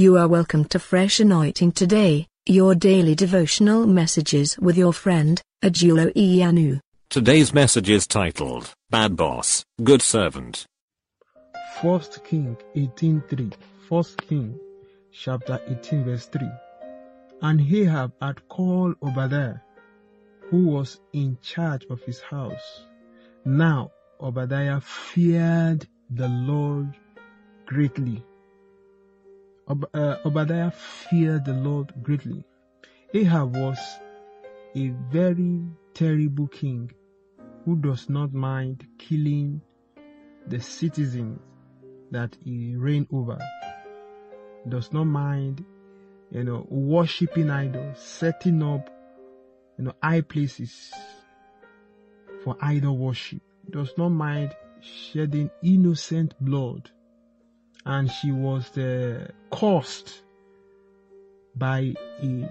You are welcome to Fresh Anointing today, your daily devotional messages with your friend, Ajulo Iyanu. Today's message is titled, Bad Boss, Good Servant. First King 18.3 First King chapter 18 verse 3 And Ahab had called Obadiah, who was in charge of his house. Now Obadiah feared the Lord greatly. Ob- uh, Obadiah feared the Lord greatly. Ahab was a very terrible king who does not mind killing the citizens that he reigned over. Does not mind, you know, worshipping idols, setting up, you know, high places for idol worship. Does not mind shedding innocent blood. And she was uh, cursed by a,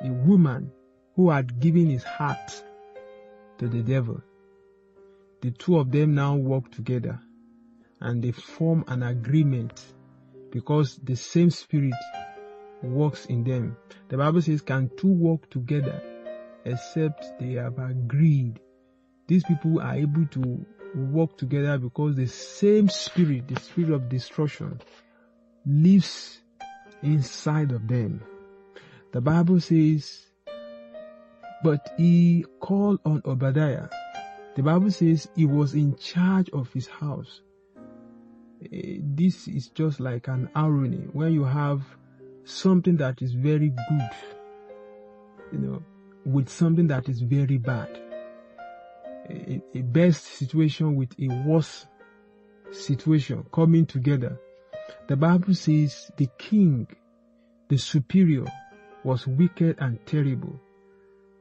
a woman who had given his heart to the devil. The two of them now work together and they form an agreement because the same spirit works in them. The Bible says, Can two work together except they have agreed? These people are able to work together because the same spirit, the spirit of destruction, lives inside of them. The Bible says, but he called on Obadiah. The Bible says he was in charge of his house. Eh, This is just like an irony when you have something that is very good, you know, with something that is very bad. A, a best situation with a worse situation coming together. The Bible says the king, the superior, was wicked and terrible.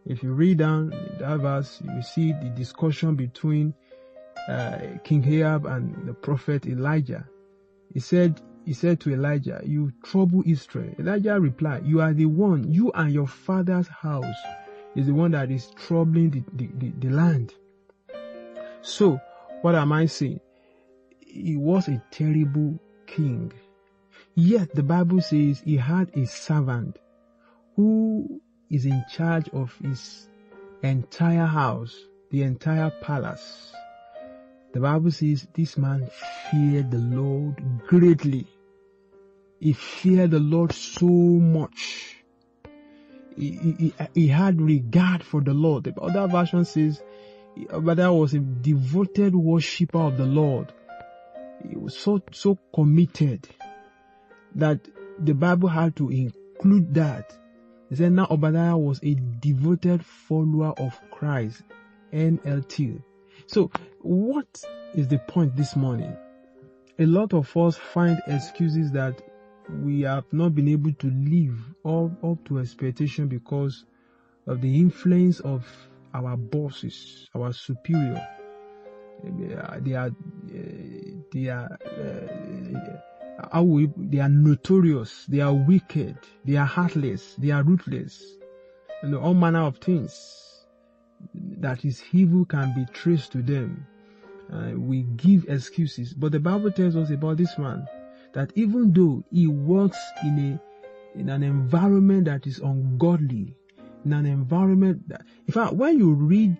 If you read down that verse, you see the discussion between uh, King Ahab and the prophet Elijah. He said, he said to Elijah, you trouble Israel. Elijah replied, you are the one, you and your father's house is the one that is troubling the, the, the, the land. So, what am I saying? He was a terrible king. Yet the Bible says he had a servant who is in charge of his entire house, the entire palace. The Bible says this man feared the Lord greatly. He feared the Lord so much. He, he, he- had regard for the Lord. The other version says Obadiah was a devoted worshipper of the Lord. He was so, so committed that the Bible had to include that. He said now Obadiah was a devoted follower of Christ, NLT. So what is the point this morning? A lot of us find excuses that we have not been able to live up, up to expectation because of the influence of our bosses, our superior. They are, they are, uh, they are, uh, how we, they are notorious, they are wicked, they are heartless, they are ruthless, know, all manner of things that is evil can be traced to them. Uh, we give excuses, but the Bible tells us about this man that even though he works in a in an environment that is ungodly, in an environment that, in fact, when you read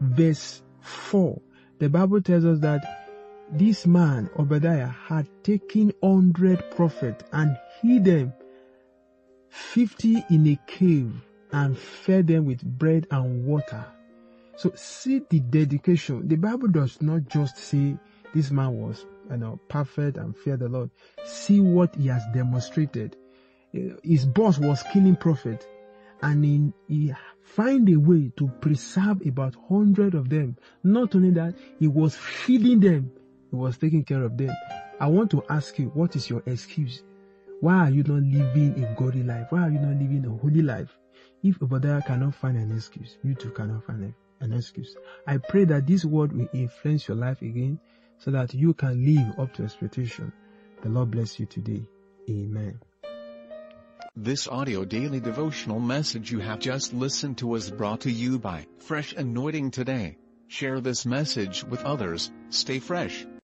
verse 4, the Bible tells us that this man, Obadiah, had taken 100 prophets and hid them 50 in a cave and fed them with bread and water. So see the dedication. The Bible does not just say this man was you know, perfect and feared the Lord. See what he has demonstrated. His boss was killing prophet and he, he find a way to preserve about hundred of them. Not only that, he was feeding them. He was taking care of them. I want to ask you, what is your excuse? Why are you not living a godly life? Why are you not living a holy life? If Obadiah cannot find an excuse, you too cannot find an excuse. I pray that this word will influence your life again so that you can live up to expectation. The Lord bless you today. Amen. This audio daily devotional message you have just listened to was brought to you by Fresh Anointing Today. Share this message with others. Stay fresh.